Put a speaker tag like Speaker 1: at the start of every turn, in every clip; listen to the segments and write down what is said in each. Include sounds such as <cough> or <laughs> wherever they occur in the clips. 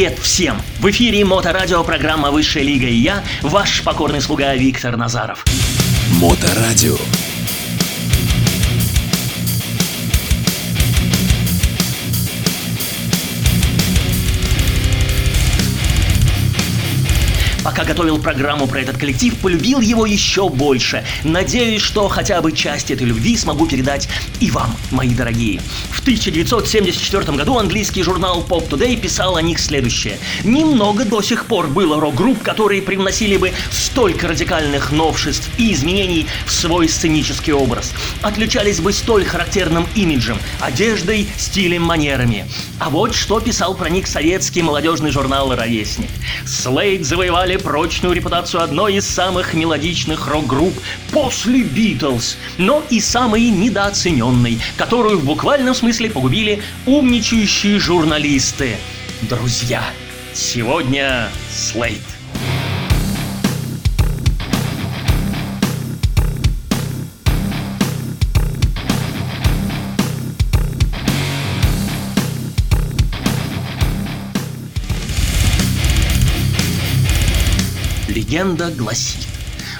Speaker 1: Привет всем! В эфире Моторадио программа «Высшая лига» и я, ваш покорный слуга Виктор Назаров.
Speaker 2: Моторадио.
Speaker 1: Пока готовил программу про этот коллектив, полюбил его еще больше. Надеюсь, что хотя бы часть этой любви смогу передать и вам, мои дорогие. В 1974 году английский журнал Pop Today писал о них следующее. Немного до сих пор было рок-групп, которые привносили бы столько радикальных новшеств и изменений в свой сценический образ. Отличались бы столь характерным имиджем, одеждой, стилем, манерами. А вот что писал про них советский молодежный журнал «Ровесник». Слейд завоевали прочную репутацию одной из самых мелодичных рок-групп после Битлз, но и самой недооцененной, которую в буквальном смысле погубили умничающие журналисты. Друзья, сегодня Слейд. Легенда гласит,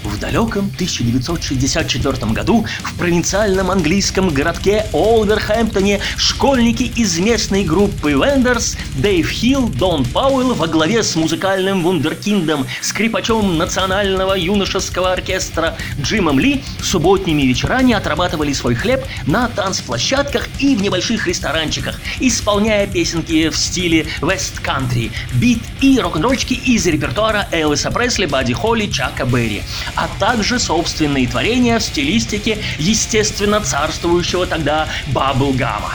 Speaker 1: в далеком 1964 году в провинциальном английском городке Олверхэмптоне школьники из местной группы Вендерс Дэйв Хилл, Дон Пауэлл во главе с музыкальным вундеркиндом, скрипачом национального юношеского оркестра Джимом Ли субботними вечерами отрабатывали свой хлеб на танцплощадках и в небольших ресторанчиках, исполняя песенки в стиле вест-кантри, бит и рок-н-ролльчики из репертуара Элвиса Пресли, Бадди Холли, Чака Берри а также собственные творения в стилистике естественно царствующего тогда баблгама.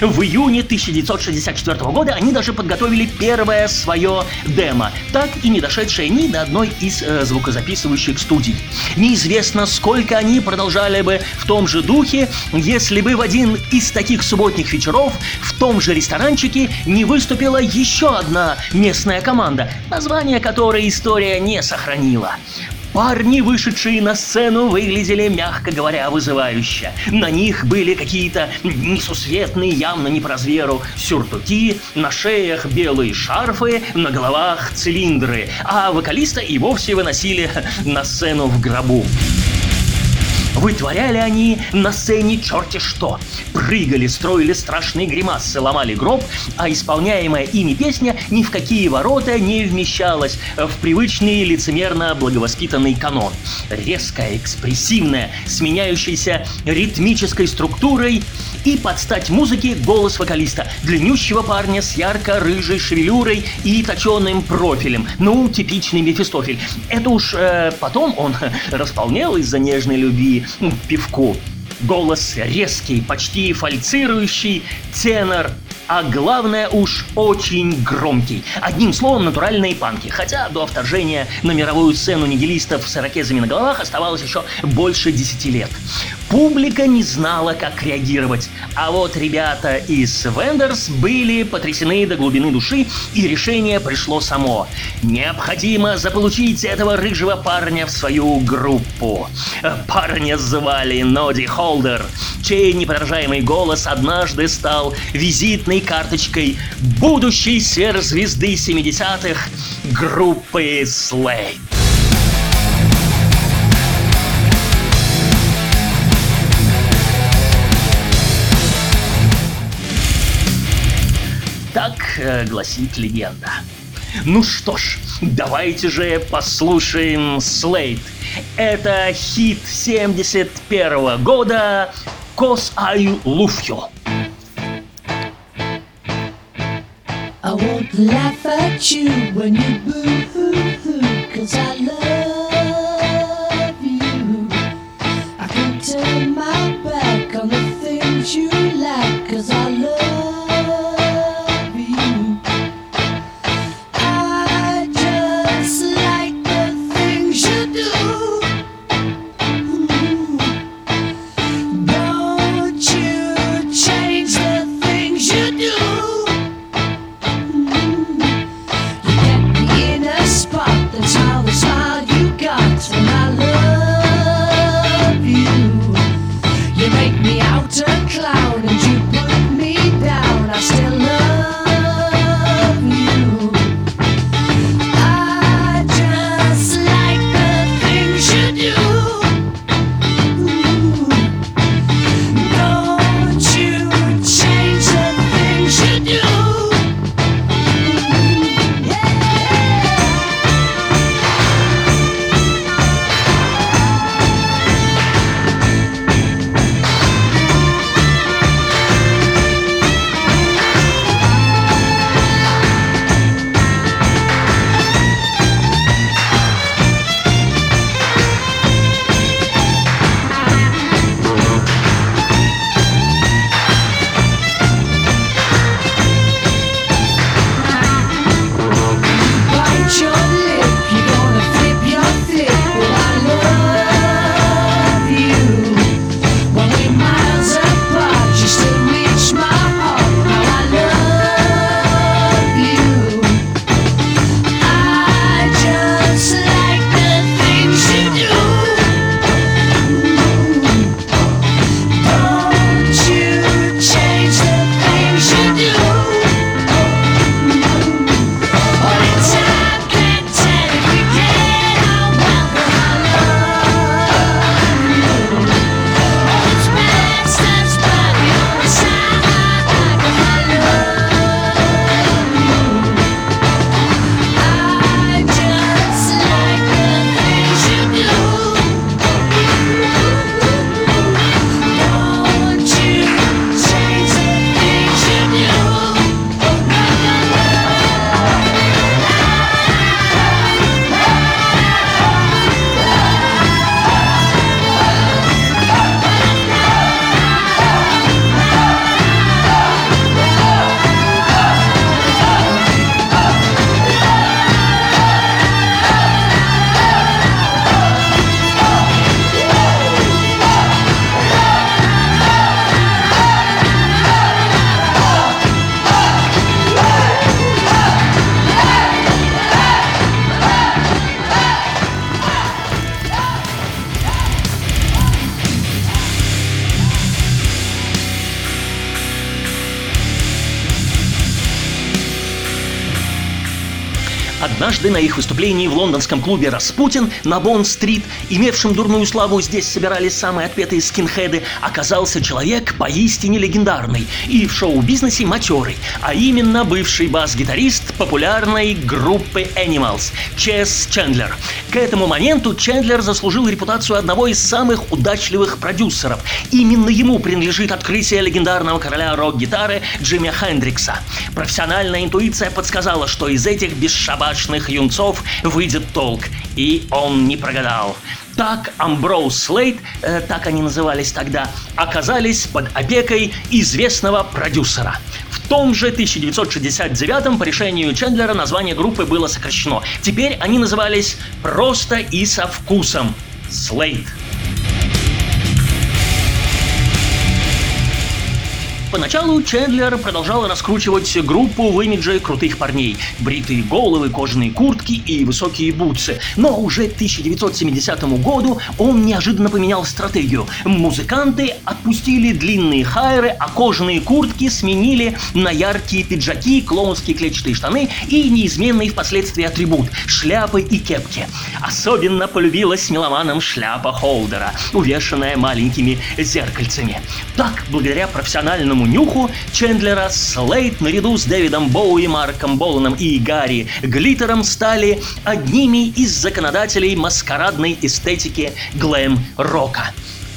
Speaker 1: В июне 1964 года они даже подготовили первое свое демо, так и не дошедшее ни до одной из э, звукозаписывающих студий. Неизвестно, сколько они продолжали бы в том же духе, если бы в один из таких субботних вечеров в том же ресторанчике не выступила еще одна местная команда, название которой история не сохранила. Парни, вышедшие на сцену, выглядели, мягко говоря, вызывающе. На них были какие-то несусветные, явно не по размеру, сюртуки, на шеях белые шарфы, на головах цилиндры, а вокалиста и вовсе выносили <laughs> на сцену в гробу. Вытворяли они на сцене черти что. Прыгали, строили страшные гримасы, ломали гроб, а исполняемая ими песня ни в какие ворота не вмещалась в привычный лицемерно благовоспитанный канон. Резкая, экспрессивная, сменяющаяся ритмической структурой и под стать музыке голос вокалиста, длиннющего парня с ярко-рыжей шевелюрой и точенным профилем. Ну, типичный Мефистофель. Это уж э, потом он <laughs> располнел из-за нежной любви пивку. Голос резкий, почти фальцирующий, тенор, а главное уж очень громкий. Одним словом, натуральные панки. Хотя до вторжения на мировую сцену нигилистов с ирокезами на головах оставалось еще больше десяти лет. Публика не знала, как реагировать. А вот ребята из Вендерс были потрясены до глубины души, и решение пришло само. Необходимо заполучить этого рыжего парня в свою группу. Парня звали Ноди Холдер, чей неподражаемый голос однажды стал визитной карточкой будущей сверхзвезды 70-х группы Slade. Э, гласит легенда. Ну что ж, давайте же послушаем Слейд. Это хит 71 года «Cause I Love You». I won't laugh at you when you boo-hoo-hoo Cause I love их выступлении в лондонском клубе «Распутин» на Бонн-стрит, имевшем дурную славу, здесь собирались самые отпетые скинхеды, оказался человек поистине легендарный и в шоу-бизнесе матерый, а именно бывший бас-гитарист популярной группы Animals – Чес Чендлер. К этому моменту Чендлер заслужил репутацию одного из самых удачливых продюсеров. Именно ему принадлежит открытие легендарного короля рок-гитары Джимми Хендрикса. Профессиональная интуиция подсказала, что из этих бесшабашных юнцов выйдет толк. И он не прогадал. Так Амброуз Слейт, э, так они назывались тогда, оказались под опекой известного продюсера. В том же 1969 по решению Чендлера название группы было сокращено. Теперь они назывались просто и со вкусом Слейт. Поначалу Чендлер продолжал раскручивать группу в имидже крутых парней. Бритые головы, кожаные куртки и высокие бутсы. Но уже к 1970 году он неожиданно поменял стратегию. Музыканты отпустили длинные хайры, а кожаные куртки сменили на яркие пиджаки, клоунские клетчатые штаны и неизменный впоследствии атрибут – шляпы и кепки. Особенно полюбилась меломанам шляпа Холдера, увешанная маленькими зеркальцами. Так, благодаря профессиональному нюху Чендлера Слейд наряду с Дэвидом Боуи, Марком Боланом и Гарри Глиттером стали одними из законодателей маскарадной эстетики глэм-рока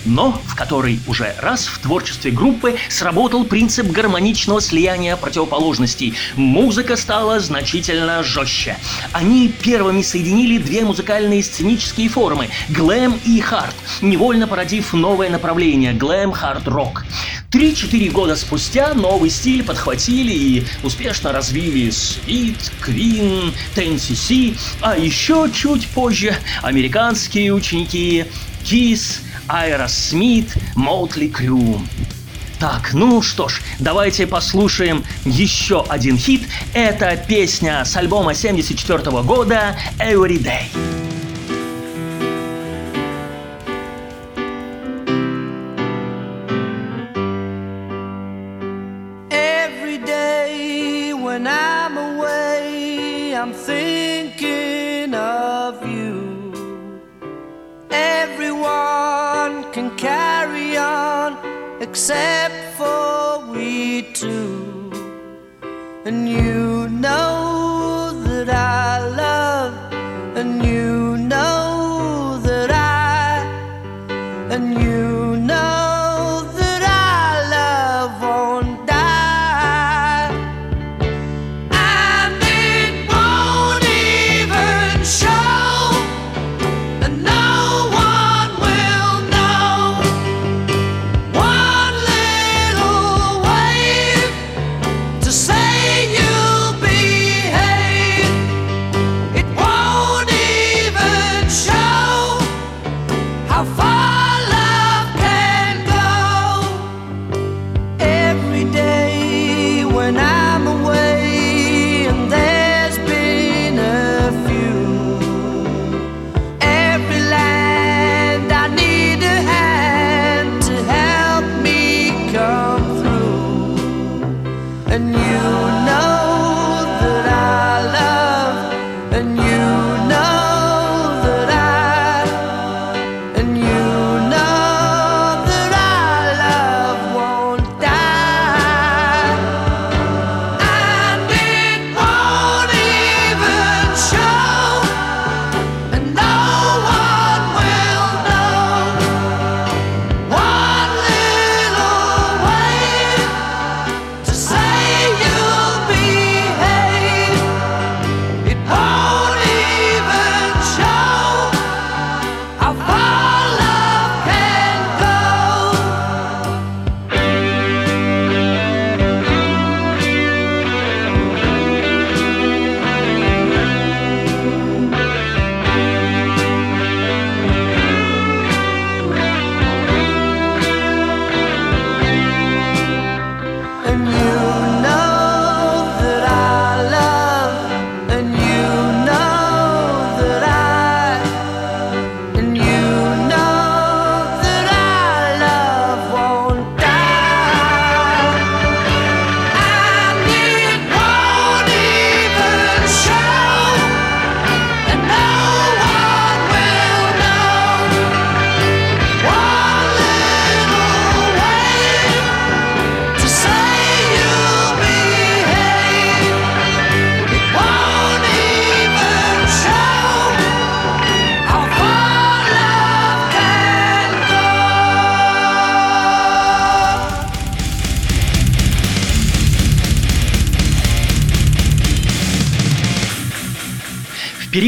Speaker 1: но в которой уже раз в творчестве группы сработал принцип гармоничного слияния противоположностей. Музыка стала значительно жестче. Они первыми соединили две музыкальные сценические формы – глэм и хард, невольно породив новое направление – глэм-хард-рок. Три-четыре года спустя новый стиль подхватили и успешно развили Sweet, Queen, 10cc, а еще чуть позже американские ученики Kiss, Aerosmith, Mötley Crüe. Так, ну что ж, давайте послушаем еще один хит. Это песня с альбома 74 года Every Day.
Speaker 3: Thinking of you. Everyone can carry on except for we two.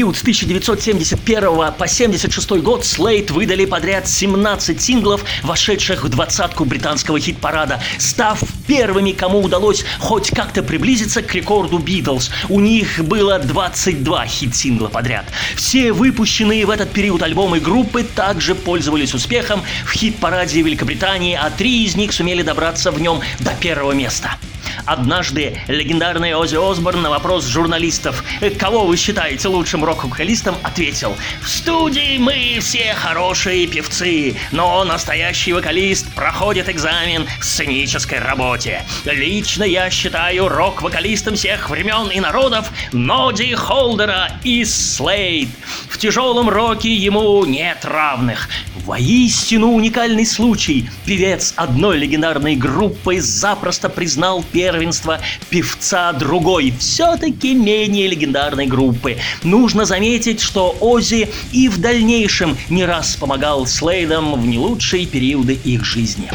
Speaker 1: Период с 1971 по 76 год Слейт выдали подряд 17 синглов, вошедших в двадцатку британского хит-парада, став первыми, кому удалось хоть как-то приблизиться к рекорду Битлз. У них было 22 хит-сингла подряд. Все выпущенные в этот период альбомы группы также пользовались успехом в хит-параде Великобритании, а три из них сумели добраться в нем до первого места. Однажды легендарный Оззи Осборн на вопрос журналистов, кого вы считаете лучшим рок-вокалистом, ответил «В студии мы все хорошие певцы, но настоящий вокалист проходит экзамен в сценической работе. Лично я считаю рок-вокалистом всех времен и народов Ноди Холдера из Слейд. В тяжелом роке ему нет равных. Воистину уникальный случай. Певец одной легендарной группы запросто признал первенство певца другой, все-таки менее легендарной группы. Нужно заметить, что Ози и в дальнейшем не раз помогал Слейдам в не лучшие периоды их жизни.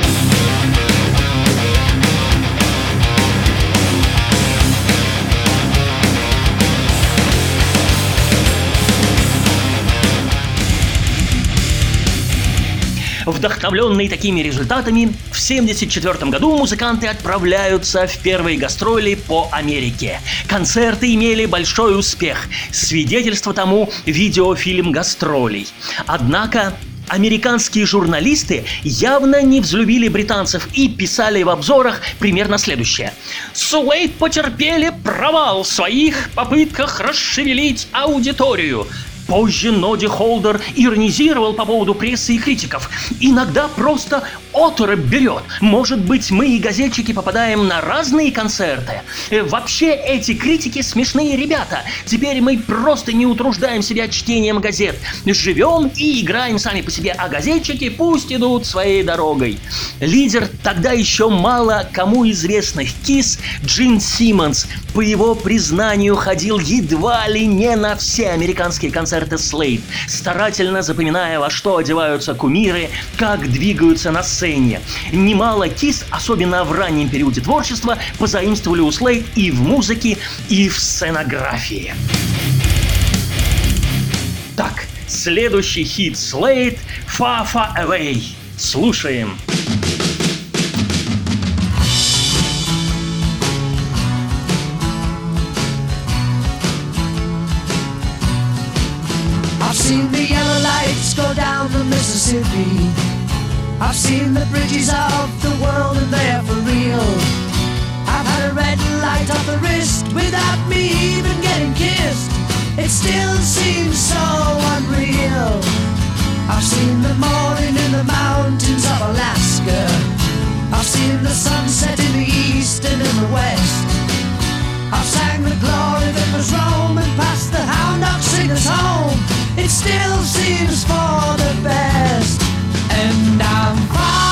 Speaker 1: Вдохновленные такими результатами, в 1974 году музыканты отправляются в первые гастроли по Америке. Концерты имели большой успех. Свидетельство тому видеофильм гастролей. Однако Американские журналисты явно не взлюбили британцев и писали в обзорах примерно следующее. Суэйт потерпели провал в своих попытках расшевелить аудиторию. Позже Ноди Холдер иронизировал по поводу прессы и критиков. Иногда просто оторопь берет. Может быть, мы и газетчики попадаем на разные концерты. Э, Вообще, эти критики смешные ребята. Теперь мы просто не утруждаем себя чтением газет. Живем и играем сами по себе, а газетчики пусть идут своей дорогой. Лидер тогда еще мало кому известных Кис Джин Симмонс по его признанию ходил едва ли не на все американские концерты Слейд, старательно запоминая, во что одеваются кумиры, как двигаются на сцене. Немало Кис, особенно в раннем периоде творчества, позаимствовали у Слейд и в музыке, и в сценографии. Так, следующий хит Слейд «Far Far Away». Слушаем.
Speaker 3: I've seen the yellow lights go down the Mississippi. I've seen the bridges of the world and they're for real. I've had a red light on the wrist without me even getting kissed. It still seems so unreal. I've seen the morning in the mountains of Alaska. I've seen the sunset in the east and in the west. I've sang the glory that was Rome and passed the hound dog singers home. It still seems for the best. And I'm far,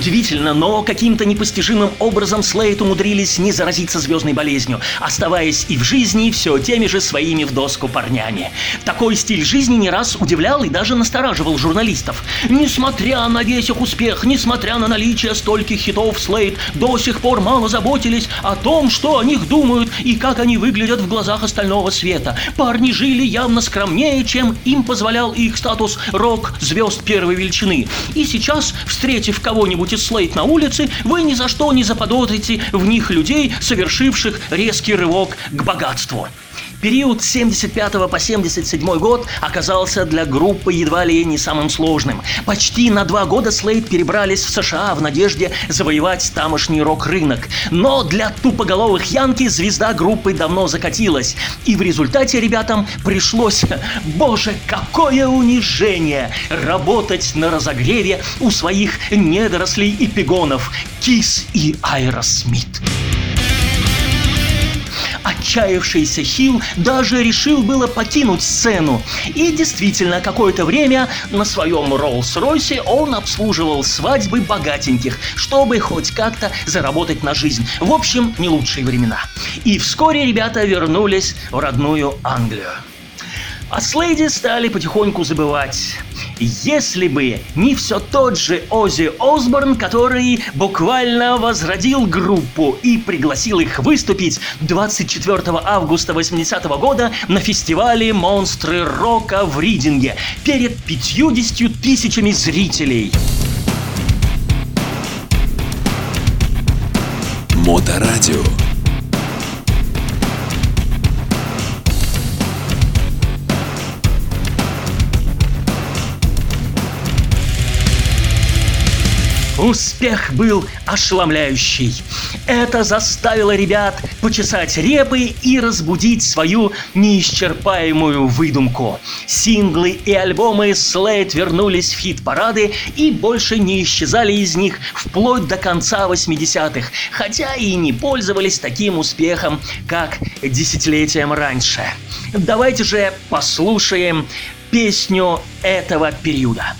Speaker 1: Удивительно, но каким-то непостижимым образом Слейт умудрились не заразиться звездной болезнью, оставаясь и в жизни все теми же своими в доску парнями. Такой стиль жизни не раз удивлял и даже настораживал журналистов. Несмотря на весь их успех, несмотря на наличие стольких хитов, Слейт до сих пор мало заботились о том, что о них думают и как они выглядят в глазах остального света. Парни жили явно скромнее, чем им позволял их статус рок-звезд первой величины. И сейчас, встретив кого-нибудь из Слейт на улице, вы ни за что не заподозрите в них людей, совершивших резкий рывок к богатству. Период с 75 по 77 год оказался для группы едва ли не самым сложным. Почти на два года Слейд перебрались в США в надежде завоевать тамошний рок-рынок. Но для тупоголовых Янки звезда группы давно закатилась. И в результате ребятам пришлось, <laughs> боже, какое унижение, работать на разогреве у своих недорослей и пигонов Кис и Айросмит. Отчаявшийся Хилл даже решил было покинуть сцену. И действительно, какое-то время на своем Роллс-Ройсе он обслуживал свадьбы богатеньких, чтобы хоть как-то заработать на жизнь. В общем, не лучшие времена. И вскоре ребята вернулись в родную Англию. О Слейде стали потихоньку забывать. Если бы не все тот же Оззи Осборн, который буквально возродил группу и пригласил их выступить 24 августа 80 года на фестивале «Монстры рока» в Ридинге перед 50 тысячами зрителей.
Speaker 2: Моторадио.
Speaker 1: Успех был ошеломляющий. Это заставило ребят почесать репы и разбудить свою неисчерпаемую выдумку. Синглы и альбомы Slade вернулись в хит-парады и больше не исчезали из них вплоть до конца 80-х, хотя и не пользовались таким успехом, как десятилетием раньше. Давайте же послушаем песню этого периода.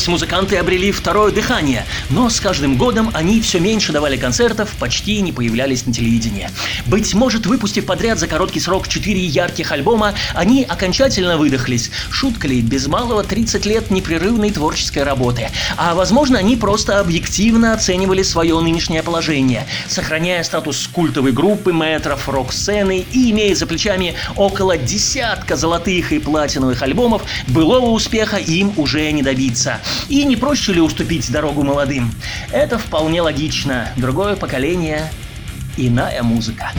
Speaker 1: Казалось, музыканты обрели второе дыхание, но с каждым годом они все меньше давали концертов, почти не появлялись на телевидении. Быть может, выпустив подряд за короткий срок четыре ярких альбома, они окончательно выдохлись. Шутка ли, без малого 30 лет непрерывной творческой работы. А возможно, они просто объективно оценивали свое нынешнее положение, сохраняя статус культовой группы метров рок-сцены и имея за плечами около десятка золотых и платиновых альбомов, былого успеха им уже не добиться. И не проще ли уступить дорогу молодым? Это вполне логично. Другое поколение, иная музыка.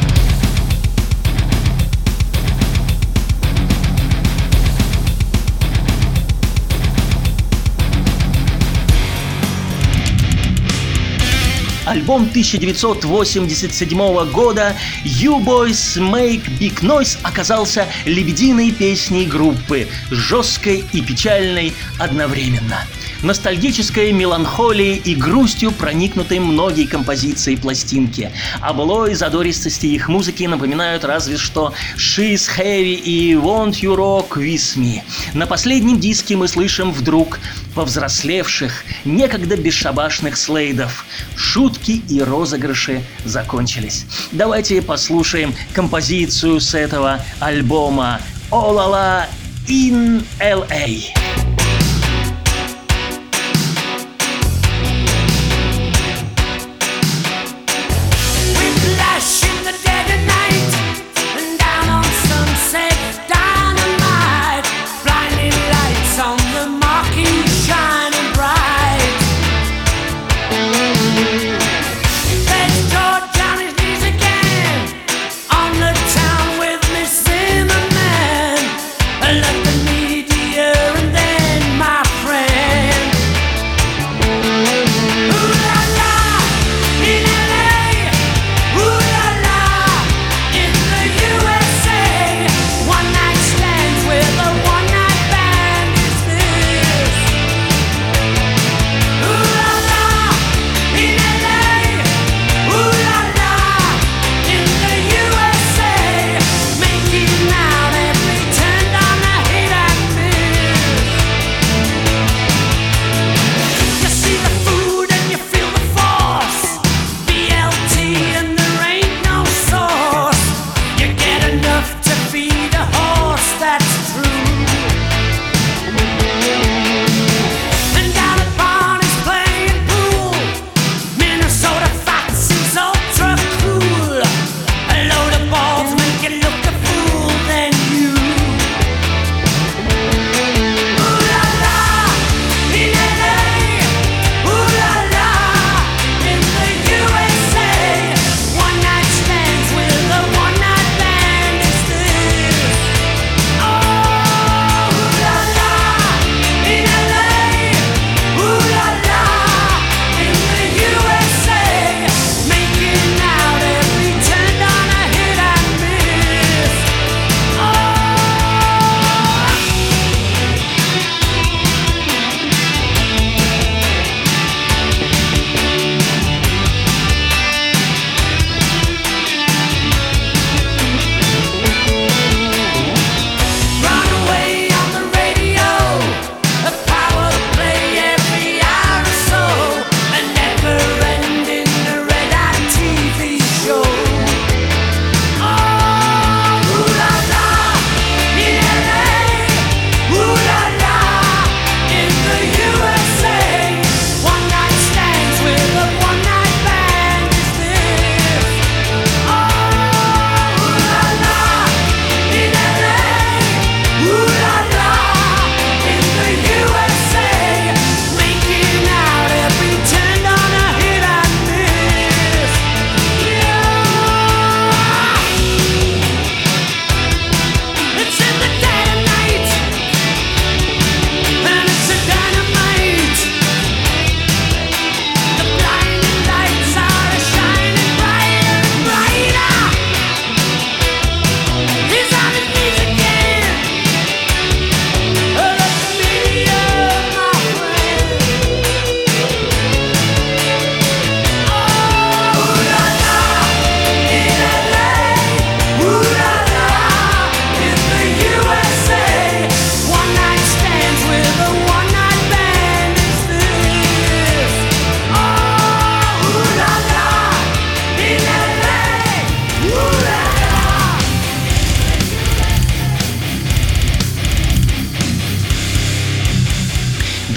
Speaker 1: Альбом 1987 года You Boys Make Big Noise оказался лебединой песней группы, жесткой и печальной одновременно ностальгической меланхолией и грустью проникнуты многие композиции пластинки. О былой задористости их музыки напоминают разве что She's Heavy и Won't You Rock With Me. На последнем диске мы слышим вдруг повзрослевших, некогда бесшабашных слейдов. Шутки и розыгрыши закончились. Давайте послушаем композицию с этого альбома «О ла ла in LA».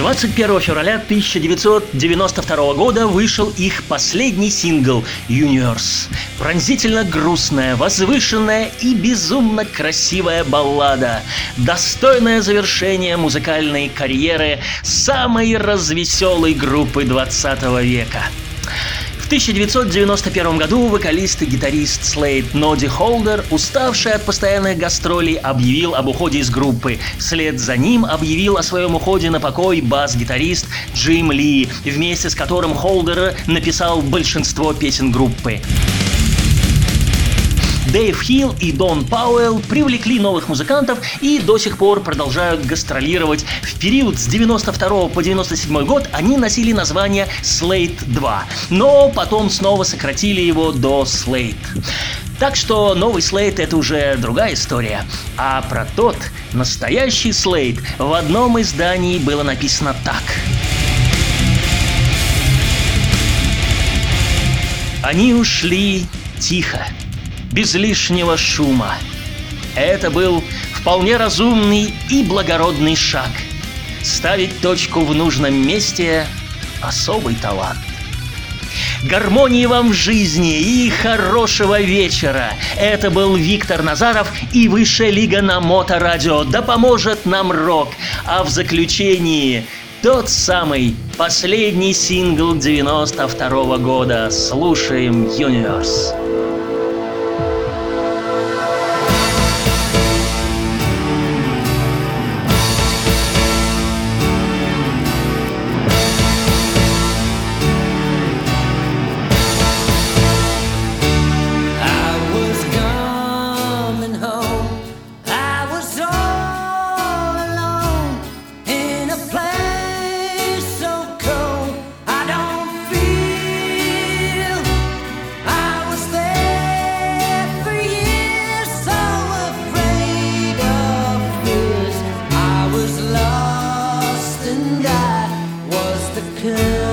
Speaker 1: 21 февраля 1992 года вышел их последний сингл «Universe». Пронзительно грустная, возвышенная и безумно красивая баллада. Достойное завершение музыкальной карьеры самой развеселой группы 20 века. В 1991 году вокалист и гитарист Слейд Ноди Холдер, уставший от постоянных гастролей, объявил об уходе из группы. Вслед за ним объявил о своем уходе на покой бас-гитарист Джим Ли, вместе с которым Холдер написал большинство песен группы. Дэйв Хилл и Дон Пауэлл привлекли новых музыкантов и до сих пор продолжают гастролировать. В период с 92 по 97 год они носили название Slate 2, но потом снова сократили его до Slate. Так что новый Слейт это уже другая история. А про тот настоящий Слейт в одном издании было написано так. Они ушли тихо, без лишнего шума. Это был вполне разумный и благородный шаг. Ставить точку в нужном месте – особый талант. Гармонии вам в жизни и хорошего вечера. Это был Виктор Назаров и Высшая Лига на Моторадио. Да поможет нам рок. А в заключении тот самый последний сингл 92 года. Слушаем Universe. and I was the curse.